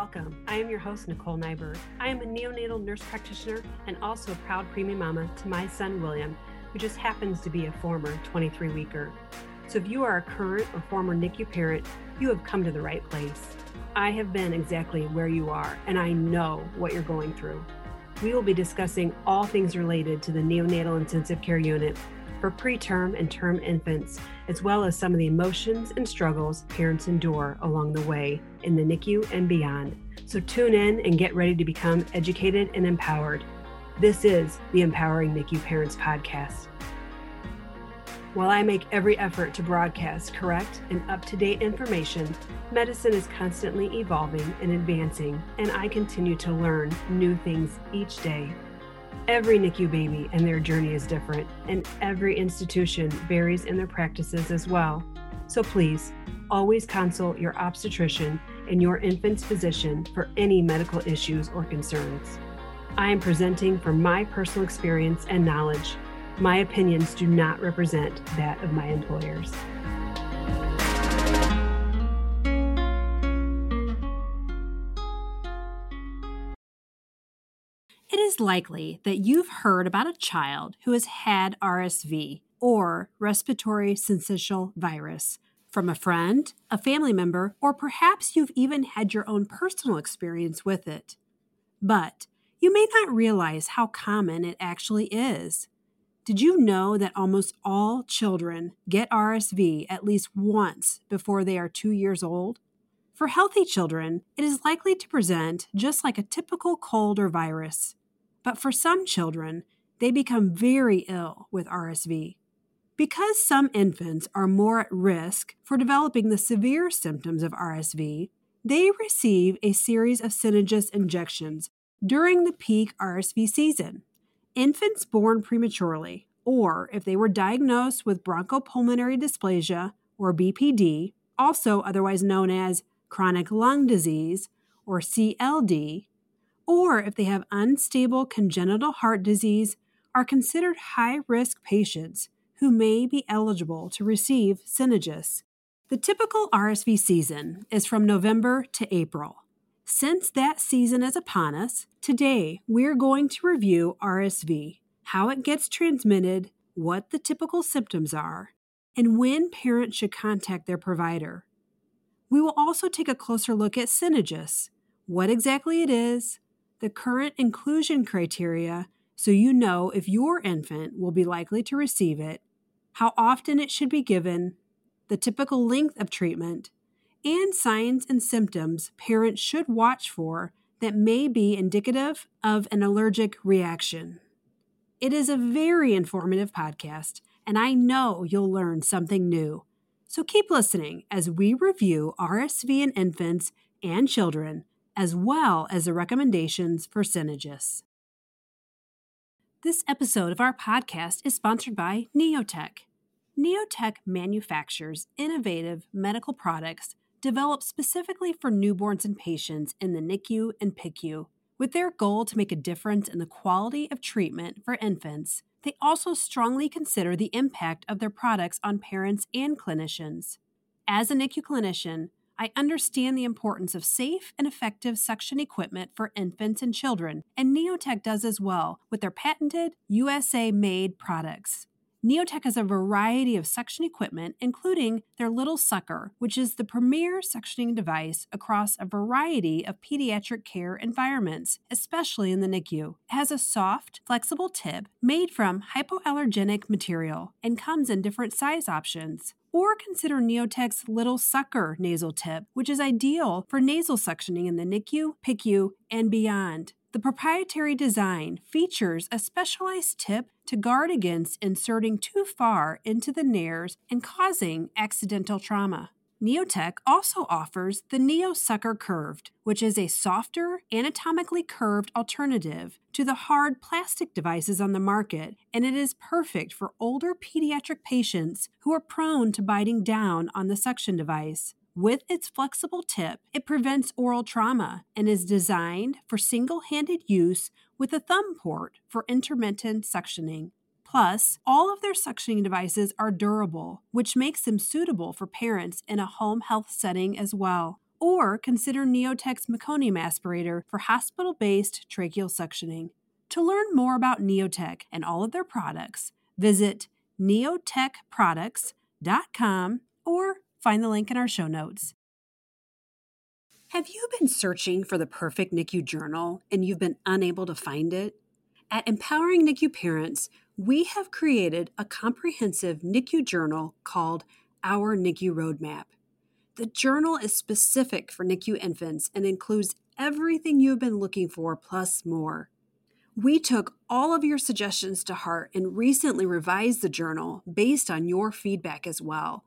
welcome. I am your host, Nicole Nyberg. I am a neonatal nurse practitioner and also a proud preemie mama to my son, William, who just happens to be a former 23 weeker. So if you are a current or former NICU parent, you have come to the right place. I have been exactly where you are, and I know what you're going through. We will be discussing all things related to the neonatal intensive care unit for preterm and term infants, as well as some of the emotions and struggles parents endure along the way in the NICU and beyond. So tune in and get ready to become educated and empowered. This is the Empowering NICU Parents Podcast. While I make every effort to broadcast correct and up to date information, medicine is constantly evolving and advancing, and I continue to learn new things each day. Every NICU baby and their journey is different, and every institution varies in their practices as well. So please, always consult your obstetrician and your infant's physician for any medical issues or concerns. I am presenting from my personal experience and knowledge. My opinions do not represent that of my employers. It is likely that you've heard about a child who has had RSV or respiratory syncytial virus from a friend, a family member, or perhaps you've even had your own personal experience with it. But you may not realize how common it actually is. Did you know that almost all children get RSV at least once before they are two years old? For healthy children, it is likely to present just like a typical cold or virus. But for some children, they become very ill with RSV. Because some infants are more at risk for developing the severe symptoms of RSV, they receive a series of Synagis injections during the peak RSV season. Infants born prematurely, or if they were diagnosed with bronchopulmonary dysplasia or BPD, also otherwise known as chronic lung disease or CLD, or if they have unstable congenital heart disease, are considered high risk patients who may be eligible to receive Synagis. The typical RSV season is from November to April. Since that season is upon us, today we're going to review RSV, how it gets transmitted, what the typical symptoms are, and when parents should contact their provider. We will also take a closer look at Synagis, what exactly it is, the current inclusion criteria so you know if your infant will be likely to receive it, how often it should be given, the typical length of treatment, and signs and symptoms parents should watch for that may be indicative of an allergic reaction. It is a very informative podcast, and I know you'll learn something new. So keep listening as we review RSV in infants and children as well as the recommendations for Synagis. This episode of our podcast is sponsored by Neotech. Neotech manufactures innovative medical products developed specifically for newborns and patients in the NICU and PICU. With their goal to make a difference in the quality of treatment for infants, they also strongly consider the impact of their products on parents and clinicians. As a NICU clinician, I understand the importance of safe and effective suction equipment for infants and children, and Neotech does as well with their patented USA made products. Neotech has a variety of suction equipment, including their Little Sucker, which is the premier suctioning device across a variety of pediatric care environments, especially in the NICU. It has a soft, flexible tip made from hypoallergenic material and comes in different size options. Or consider Neotech's Little Sucker nasal tip, which is ideal for nasal suctioning in the NICU, PICU, and beyond. The proprietary design features a specialized tip to guard against inserting too far into the nares and causing accidental trauma. Neotech also offers the NeoSucker Curved, which is a softer, anatomically curved alternative to the hard plastic devices on the market, and it is perfect for older pediatric patients who are prone to biting down on the suction device. With its flexible tip, it prevents oral trauma and is designed for single handed use with a thumb port for intermittent suctioning. Plus, all of their suctioning devices are durable, which makes them suitable for parents in a home health setting as well. or consider Neotech's meconium aspirator for hospital based tracheal suctioning. To learn more about Neotech and all of their products, visit neotechproducts.com or find the link in our show notes. Have you been searching for the perfect NICU journal and you've been unable to find it? At Empowering NICU Parents, we have created a comprehensive NICU journal called Our NICU Roadmap. The journal is specific for NICU infants and includes everything you've been looking for plus more. We took all of your suggestions to heart and recently revised the journal based on your feedback as well.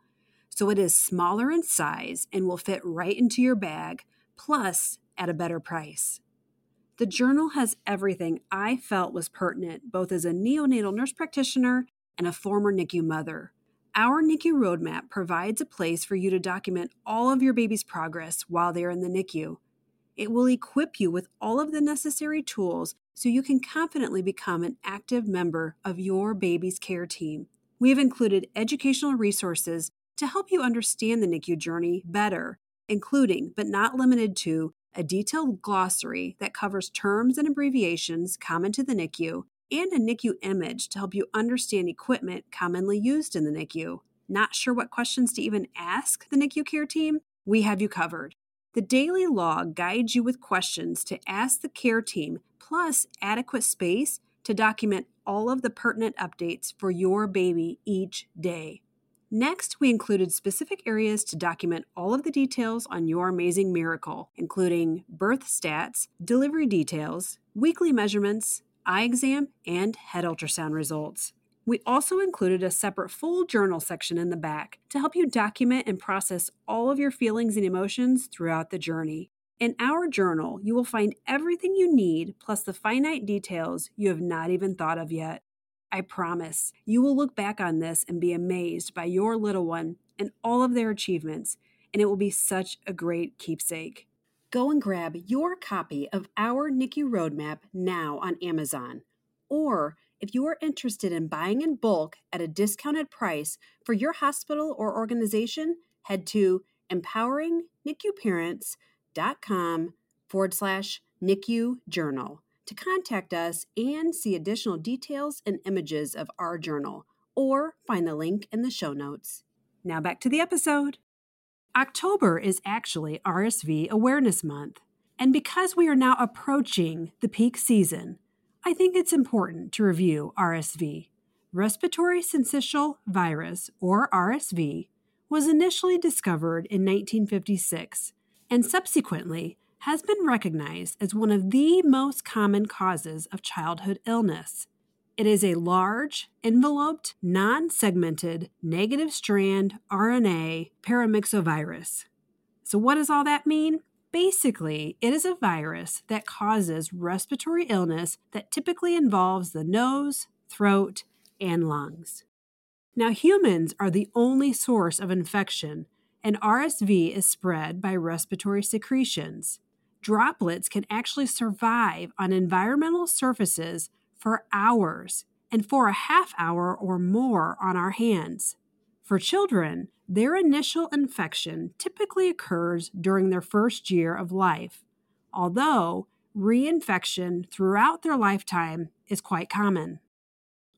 So it is smaller in size and will fit right into your bag plus at a better price. The journal has everything I felt was pertinent both as a neonatal nurse practitioner and a former NICU mother. Our NICU roadmap provides a place for you to document all of your baby's progress while they are in the NICU. It will equip you with all of the necessary tools so you can confidently become an active member of your baby's care team. We have included educational resources to help you understand the NICU journey better including, but not limited to, a detailed glossary that covers terms and abbreviations common to the NICU, and a NICU image to help you understand equipment commonly used in the NICU. Not sure what questions to even ask the NICU care team? We have you covered. The daily log guides you with questions to ask the care team, plus adequate space to document all of the pertinent updates for your baby each day. Next, we included specific areas to document all of the details on your amazing miracle, including birth stats, delivery details, weekly measurements, eye exam, and head ultrasound results. We also included a separate full journal section in the back to help you document and process all of your feelings and emotions throughout the journey. In our journal, you will find everything you need plus the finite details you have not even thought of yet. I promise you will look back on this and be amazed by your little one and all of their achievements, and it will be such a great keepsake. Go and grab your copy of our NICU Roadmap now on Amazon. Or if you are interested in buying in bulk at a discounted price for your hospital or organization, head to empoweringnicuparents.com forward slash NICU Journal to contact us and see additional details and images of our journal, or find the link in the show notes. Now back to the episode. October is actually RSV Awareness Month, and because we are now approaching the peak season, I think it's important to review RSV. Respiratory syncytial virus, or RSV, was initially discovered in 1956 and subsequently has been recognized as one of the most common causes of childhood illness. It is a large, enveloped, non segmented, negative strand RNA paramyxovirus. So, what does all that mean? Basically, it is a virus that causes respiratory illness that typically involves the nose, throat, and lungs. Now, humans are the only source of infection, and RSV is spread by respiratory secretions droplets can actually survive on environmental surfaces for hours and for a half hour or more on our hands. For children, their initial infection typically occurs during their first year of life, although reinfection throughout their lifetime is quite common.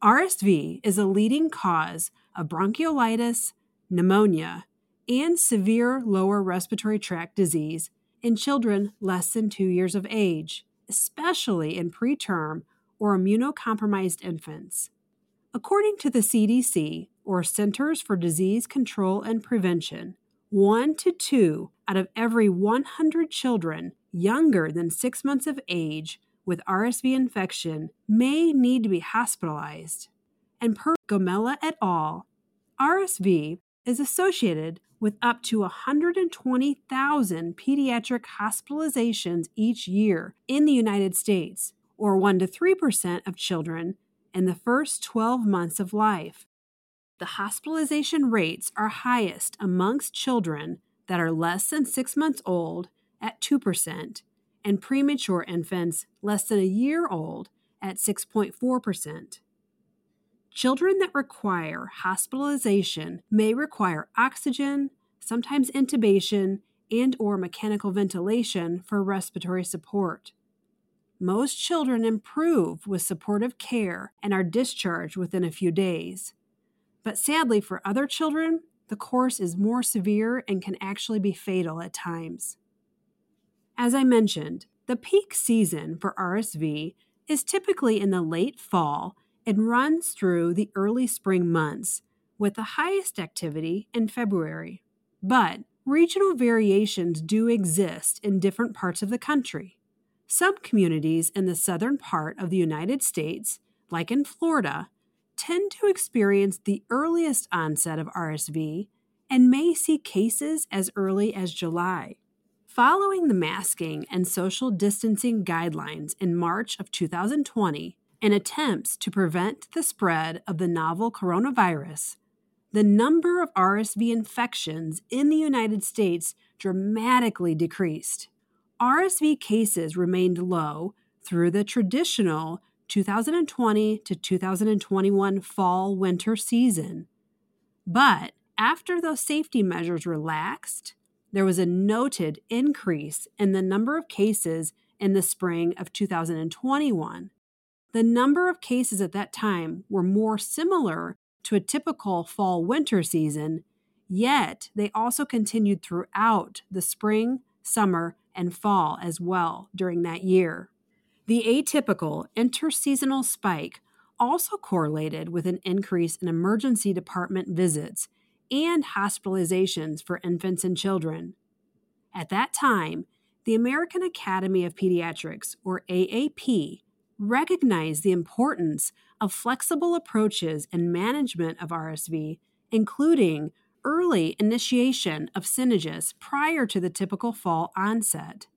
RSV is a leading cause of bronchiolitis, pneumonia, and severe lower respiratory tract disease in children less than two years of age, especially in preterm or immunocompromised infants. According to the CDC, or Centers for Disease Control and Prevention, one to two out of every 100 children younger than six months of age with RSV infection may need to be hospitalized. And per Gomella et al., RSV is associated with up to 120,000 pediatric hospitalizations each year in the United States, or 1 to 3% of children in the first 12 months of life. The hospitalization rates are highest amongst children that are less than six months old at 2%, and premature infants less than a year old at 6.4%. Children that require hospitalization may require oxygen, sometimes intubation, and or mechanical ventilation for respiratory support. Most children improve with supportive care and are discharged within a few days. But sadly, for other children, the course is more severe and can actually be fatal at times. As I mentioned, the peak season for RSV is typically in the late fall and runs through the early spring months, with the highest activity in February. But regional variations do exist in different parts of the country. Some communities in the southern part of the United States, like in Florida, tend to experience the earliest onset of RSV and may see cases as early as July. Following the masking and social distancing guidelines in March of 2020 and attempts to prevent the spread of the novel coronavirus, the number of RSV infections in the United States dramatically decreased. RSV cases remained low through the traditional 2020 to 2021 fall winter season. But after those safety measures relaxed, there was a noted increase in the number of cases in the spring of 2021. The number of cases at that time were more similar to a typical fall winter season, yet they also continued throughout the spring, summer, and fall as well during that year. The atypical interseasonal spike also correlated with an increase in emergency department visits and hospitalizations for infants and children. At that time, the American Academy of Pediatrics, or AAP, recognized the importance of flexible approaches and management of RSV, including early initiation of Synagis prior to the typical fall onset.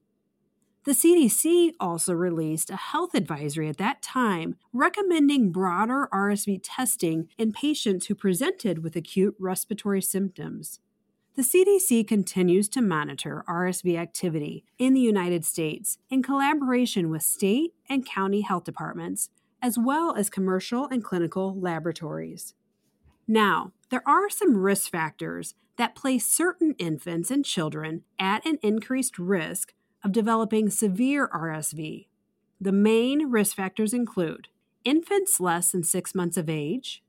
The CDC also released a health advisory at that time recommending broader RSV testing in patients who presented with acute respiratory symptoms. The CDC continues to monitor RSV activity in the United States in collaboration with state and county health departments, as well as commercial and clinical laboratories. Now, there are some risk factors that place certain infants and children at an increased risk of developing severe RSV. The main risk factors include infants less than six months of age,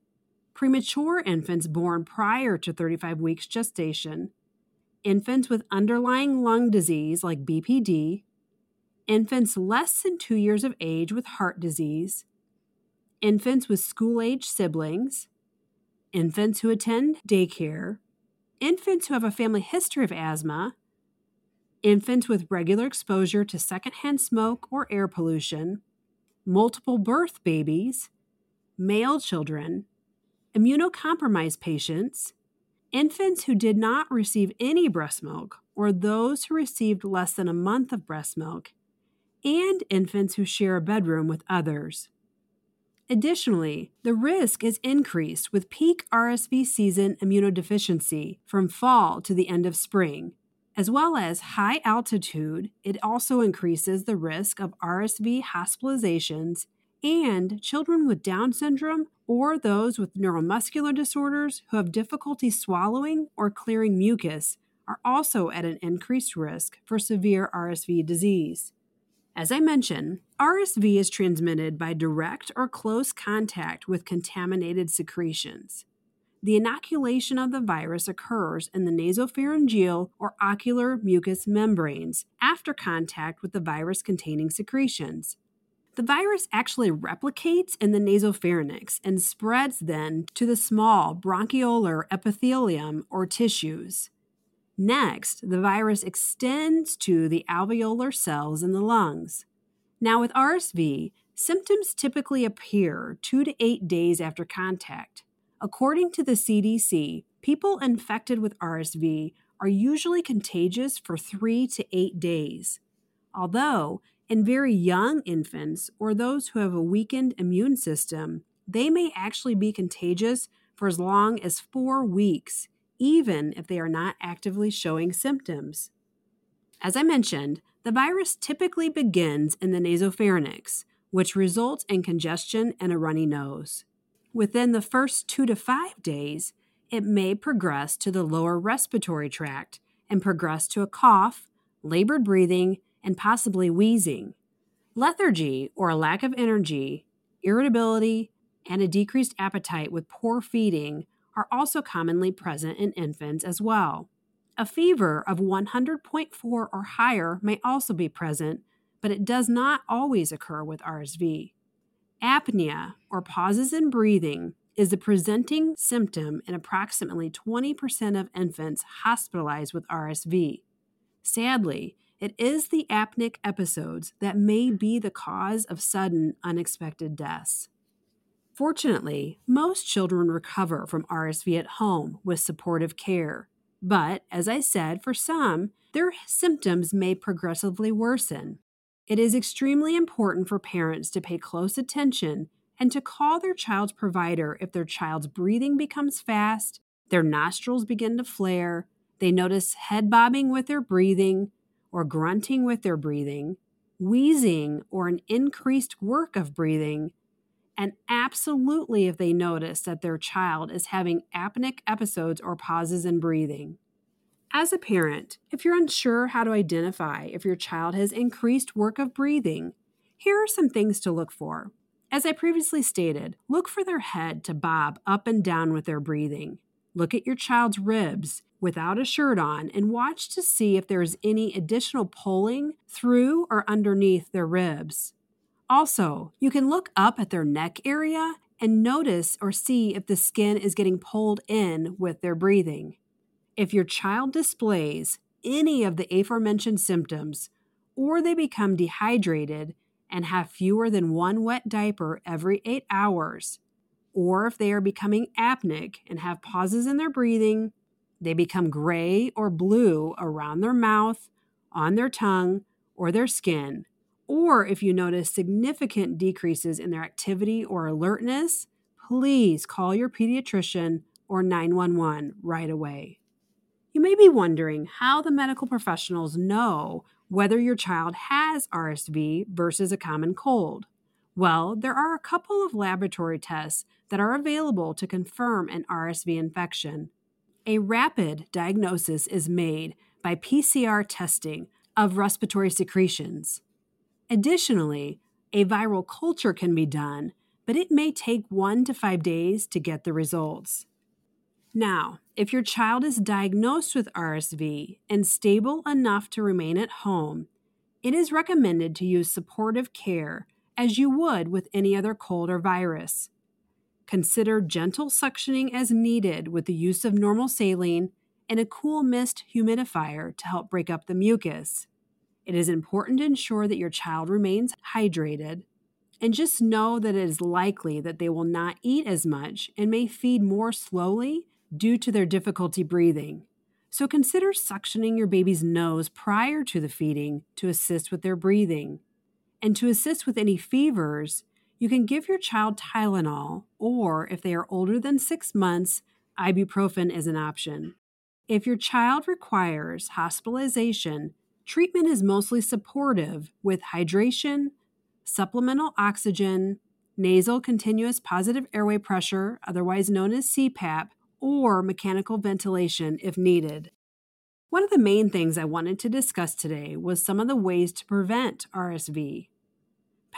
premature infants born prior to 35 weeks gestation, infants with underlying lung disease like BPD, infants less than two years of age with heart disease, infants with school age siblings, infants who attend daycare, infants who have a family history of asthma, infants with regular exposure to secondhand smoke or air pollution, multiple birth babies, male children, immunocompromised patients, infants who did not receive any breast milk or those who received less than a month of breast milk, and infants who share a bedroom with others. Additionally, the risk is increased with peak RSV season immunodeficiency from fall to the end of spring, as well as high altitude, it also increases the risk of RSV hospitalizations and children with Down syndrome or those with neuromuscular disorders who have difficulty swallowing or clearing mucus are also at an increased risk for severe RSV disease. As I mentioned, RSV is transmitted by direct or close contact with contaminated secretions the inoculation of the virus occurs in the nasopharyngeal or ocular mucous membranes after contact with the virus containing secretions. The virus actually replicates in the nasopharynx and spreads then to the small bronchiolar epithelium or tissues. Next, the virus extends to the alveolar cells in the lungs. Now, with RSV, symptoms typically appear two to eight days after contact. According to the CDC, people infected with RSV are usually contagious for three to eight days. Although, in very young infants or those who have a weakened immune system, they may actually be contagious for as long as four weeks, even if they are not actively showing symptoms. As I mentioned, the virus typically begins in the nasopharynx, which results in congestion and a runny nose. Within the first two to five days, it may progress to the lower respiratory tract and progress to a cough, labored breathing, and possibly wheezing. Lethargy or a lack of energy, irritability, and a decreased appetite with poor feeding are also commonly present in infants as well. A fever of 100.4 or higher may also be present, but it does not always occur with RSV. Apnea, or pauses in breathing, is the presenting symptom in approximately 20% of infants hospitalized with RSV. Sadly, it is the apneic episodes that may be the cause of sudden, unexpected deaths. Fortunately, most children recover from RSV at home with supportive care. But, as I said, for some, their symptoms may progressively worsen. It is extremely important for parents to pay close attention and to call their child's provider if their child's breathing becomes fast, their nostrils begin to flare, they notice head bobbing with their breathing, or grunting with their breathing, wheezing, or an increased work of breathing, and absolutely if they notice that their child is having apneic episodes or pauses in breathing. As a parent, if you're unsure how to identify if your child has increased work of breathing, here are some things to look for. As I previously stated, look for their head to bob up and down with their breathing. Look at your child's ribs without a shirt on and watch to see if there is any additional pulling through or underneath their ribs. Also, you can look up at their neck area and notice or see if the skin is getting pulled in with their breathing. If your child displays any of the aforementioned symptoms, or they become dehydrated and have fewer than one wet diaper every eight hours, or if they are becoming apneic and have pauses in their breathing, they become gray or blue around their mouth, on their tongue, or their skin, or if you notice significant decreases in their activity or alertness, please call your pediatrician or 911 right away. You may be wondering how the medical professionals know whether your child has RSV versus a common cold. Well, there are a couple of laboratory tests that are available to confirm an RSV infection. A rapid diagnosis is made by PCR testing of respiratory secretions. Additionally, a viral culture can be done, but it may take one to five days to get the results. Now, if your child is diagnosed with RSV and stable enough to remain at home, it is recommended to use supportive care as you would with any other cold or virus. Consider gentle suctioning as needed with the use of normal saline and a cool mist humidifier to help break up the mucus. It is important to ensure that your child remains hydrated. And just know that it is likely that they will not eat as much and may feed more slowly due to their difficulty breathing. So consider suctioning your baby's nose prior to the feeding to assist with their breathing. And to assist with any fevers, you can give your child Tylenol, or if they are older than six months, ibuprofen is an option. If your child requires hospitalization, Treatment is mostly supportive with hydration, supplemental oxygen, nasal continuous positive airway pressure, otherwise known as CPAP, or mechanical ventilation if needed. One of the main things I wanted to discuss today was some of the ways to prevent RSV.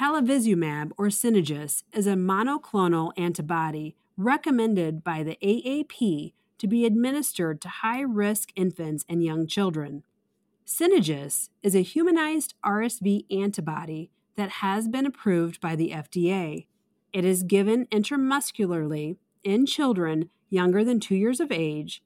Palivizumab or Synagis is a monoclonal antibody recommended by the AAP to be administered to high risk infants and young children. Synagis is a humanized RSV antibody that has been approved by the FDA. It is given intramuscularly in children younger than two years of age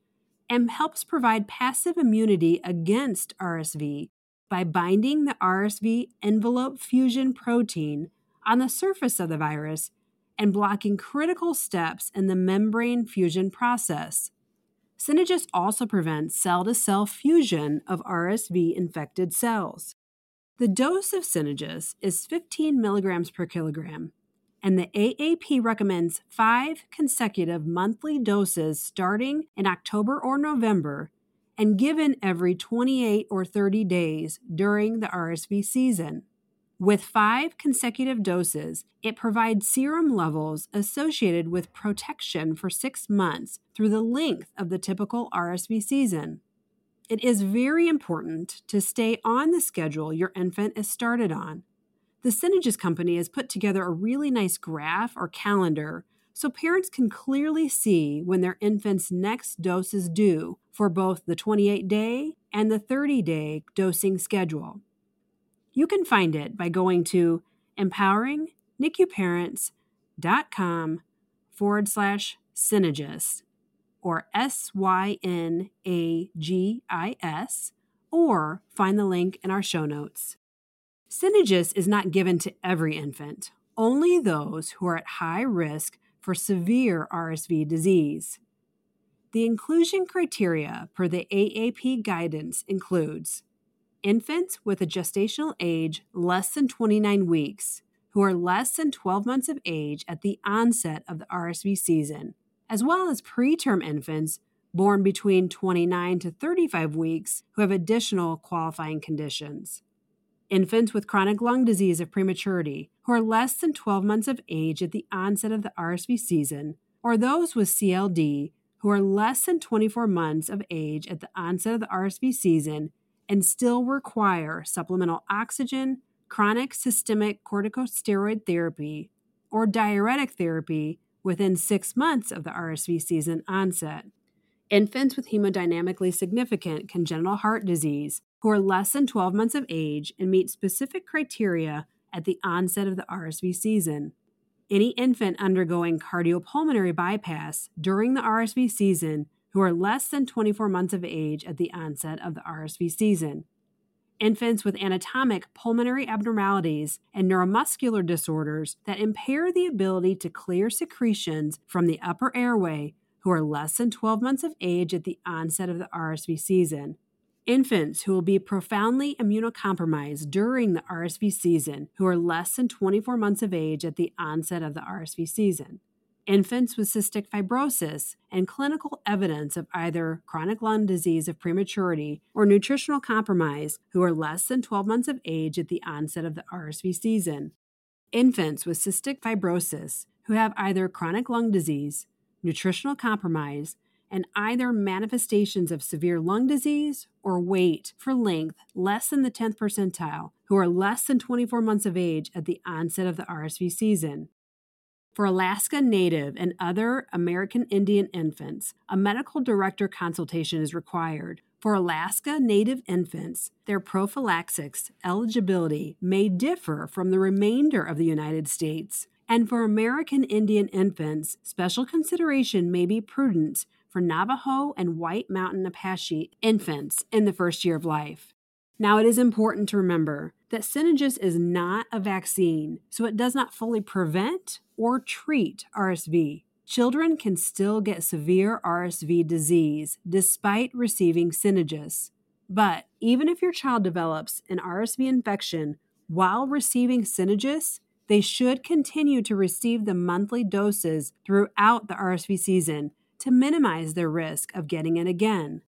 and helps provide passive immunity against RSV by binding the RSV envelope fusion protein on the surface of the virus and blocking critical steps in the membrane fusion process. Synagis also prevents cell to cell fusion of RSV infected cells. The dose of Synagis is 15 milligrams per kilogram, and the AAP recommends five consecutive monthly doses starting in October or November and given every 28 or 30 days during the RSV season. With five consecutive doses, it provides serum levels associated with protection for six months through the length of the typical RSV season. it is very important to stay on the schedule your infant is started on. The Synagis Company has put together a really nice graph or calendar so parents can clearly see when their infant's next dose is due for both the 28 day and the 30 day dosing schedule. You can find it by going to empoweringnicuparents.com forward slash Synagis or S Y N A G I S, or find the link in our show notes. Synagis is not given to every infant, only those who are at high risk for severe RSV disease. The inclusion criteria per the AAP guidance includes infants with a gestational age less than 29 weeks who are less than 12 months of age at the onset of the RSV season as well as preterm infants born between 29 to 35 weeks who have additional qualifying conditions. Infants with chronic lung disease of prematurity who are less than 12 months of age at the onset of the RSV season, or those with CLD who are less than 24 months of age at the onset of the RSV season and still require supplemental oxygen, chronic systemic corticosteroid therapy, or diuretic therapy within six months of the RSV season onset. Infants with hemodynamically significant congenital heart disease who are less than 12 months of age and meet specific criteria at the onset of the RSV season. Any infant undergoing cardiopulmonary bypass during the RSV season who are less than 24 months of age at the onset of the RSV season infants with anatomic pulmonary abnormalities and neuromuscular disorders that impair the ability to clear secretions from the upper airway who are less than 12 months of age at the onset of the RSV season. Infants who will be profoundly immunocompromised during the RSV season who are less than 24 months of age at the onset of the RSV season infants with cystic fibrosis, and clinical evidence of either chronic lung disease of prematurity or nutritional compromise who are less than 12 months of age at the onset of the RSV season. Infants with cystic fibrosis who have either chronic lung disease, nutritional compromise, and either manifestations of severe lung disease or weight for length less than the 10th percentile, who are less than 24 months of age at the onset of the RSV season. For Alaska Native and other American Indian infants, a medical director consultation is required. For Alaska Native infants, their prophylaxis eligibility may differ from the remainder of the United States. And for American Indian infants, special consideration may be prudent for Navajo and White Mountain Apache infants in the first year of life. Now, it is important to remember that Synagis is not a vaccine, so it does not fully prevent or treat RSV. Children can still get severe RSV disease despite receiving Synagis. But even if your child develops an RSV infection while receiving Synagis, they should continue to receive the monthly doses throughout the RSV season to minimize their risk of getting it again.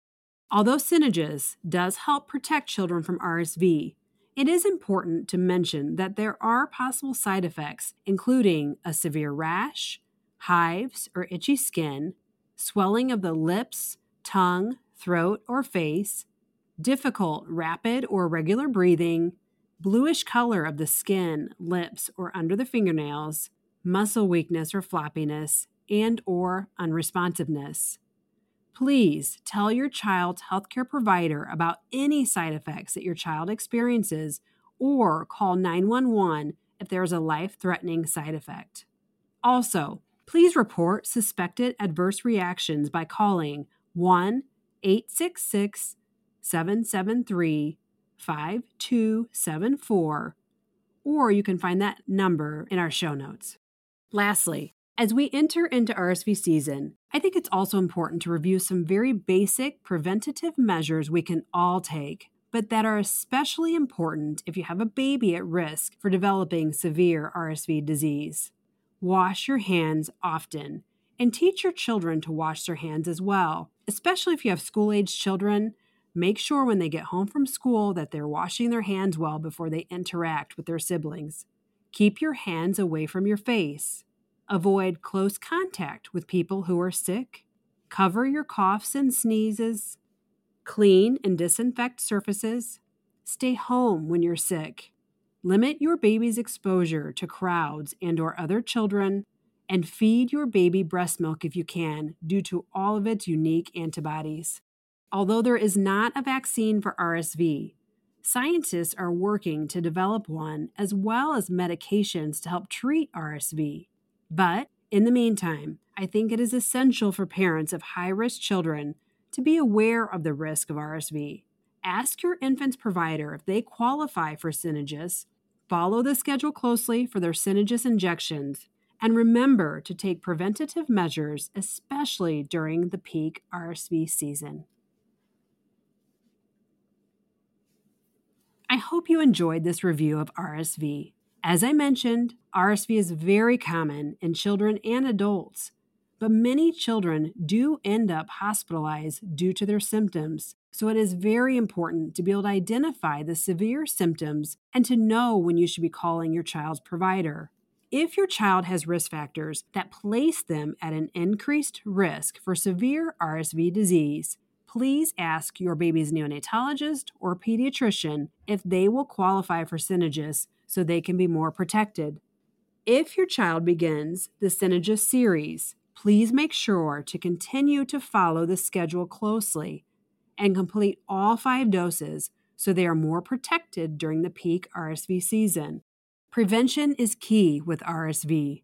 Although Synagis does help protect children from RSV, it is important to mention that there are possible side effects, including a severe rash, hives or itchy skin, swelling of the lips, tongue, throat, or face, difficult, rapid, or regular breathing, bluish color of the skin, lips, or under the fingernails, muscle weakness or floppiness, and or unresponsiveness. Please tell your child's healthcare provider about any side effects that your child experiences or call 911 if there is a life threatening side effect. Also, please report suspected adverse reactions by calling 1 866 773 5274, or you can find that number in our show notes. Lastly, as we enter into RSV season, I think it's also important to review some very basic preventative measures we can all take, but that are especially important if you have a baby at risk for developing severe RSV disease. Wash your hands often and teach your children to wash their hands as well, especially if you have school aged children. Make sure when they get home from school that they're washing their hands well before they interact with their siblings. Keep your hands away from your face. Avoid close contact with people who are sick. Cover your coughs and sneezes. Clean and disinfect surfaces. Stay home when you're sick. Limit your baby's exposure to crowds and or other children and feed your baby breast milk if you can due to all of its unique antibodies. Although there is not a vaccine for RSV, scientists are working to develop one as well as medications to help treat RSV. But in the meantime, I think it is essential for parents of high risk children to be aware of the risk of RSV. Ask your infant's provider if they qualify for Synagis Follow the schedule closely for their Synagis injections, and remember to take preventative measures, especially during the peak RSV season. I hope you enjoyed this review of RSV. As I mentioned, RSV is very common in children and adults, but many children do end up hospitalized due to their symptoms. So it is very important to be able to identify the severe symptoms and to know when you should be calling your child's provider. If your child has risk factors that place them at an increased risk for severe RSV disease, please ask your baby's neonatologist or pediatrician if they will qualify for Synagis so they can be more protected. If your child begins the Synagis series, please make sure to continue to follow the schedule closely and complete all five doses so they are more protected during the peak RSV season. Prevention is key with RSV,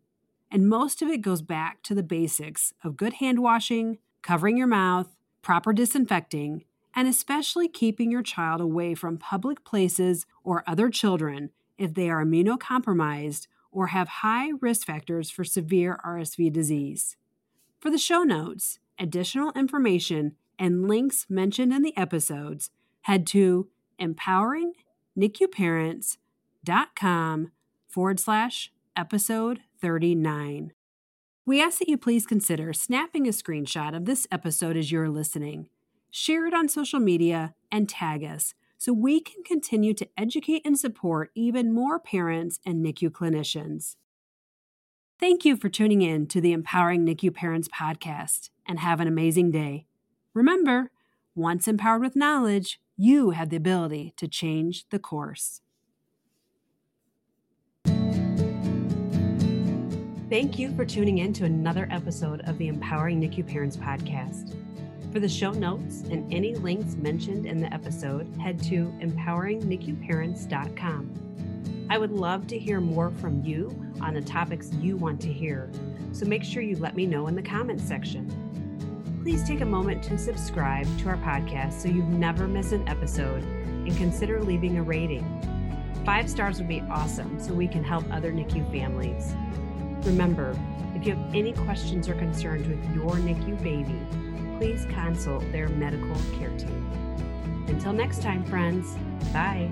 and most of it goes back to the basics of good hand washing, covering your mouth, proper disinfecting, and especially keeping your child away from public places or other children if they are immunocompromised or have high risk factors for severe RSV disease. For the show notes, additional information, and links mentioned in the episodes, head to empoweringnicuparents.com forward slash episode 39. We ask that you please consider snapping a screenshot of this episode as you're listening. Share it on social media and tag us so we can continue to educate and support even more parents and NICU clinicians. Thank you for tuning in to the Empowering NICU Parents podcast and have an amazing day. Remember, once empowered with knowledge, you have the ability to change the course. Thank you for tuning in to another episode of the Empowering NICU Parents podcast. For the show notes and any links mentioned in the episode, head to empoweringnicuparents.com. I would love to hear more from you on the topics you want to hear, so make sure you let me know in the comments section please take a moment to subscribe to our podcast so you never miss an episode and consider leaving a rating. Five stars would be awesome so we can help other NICU families. Remember, if you have any questions or concerns with your NICU baby, please consult their medical care team. Until next time, friends, bye.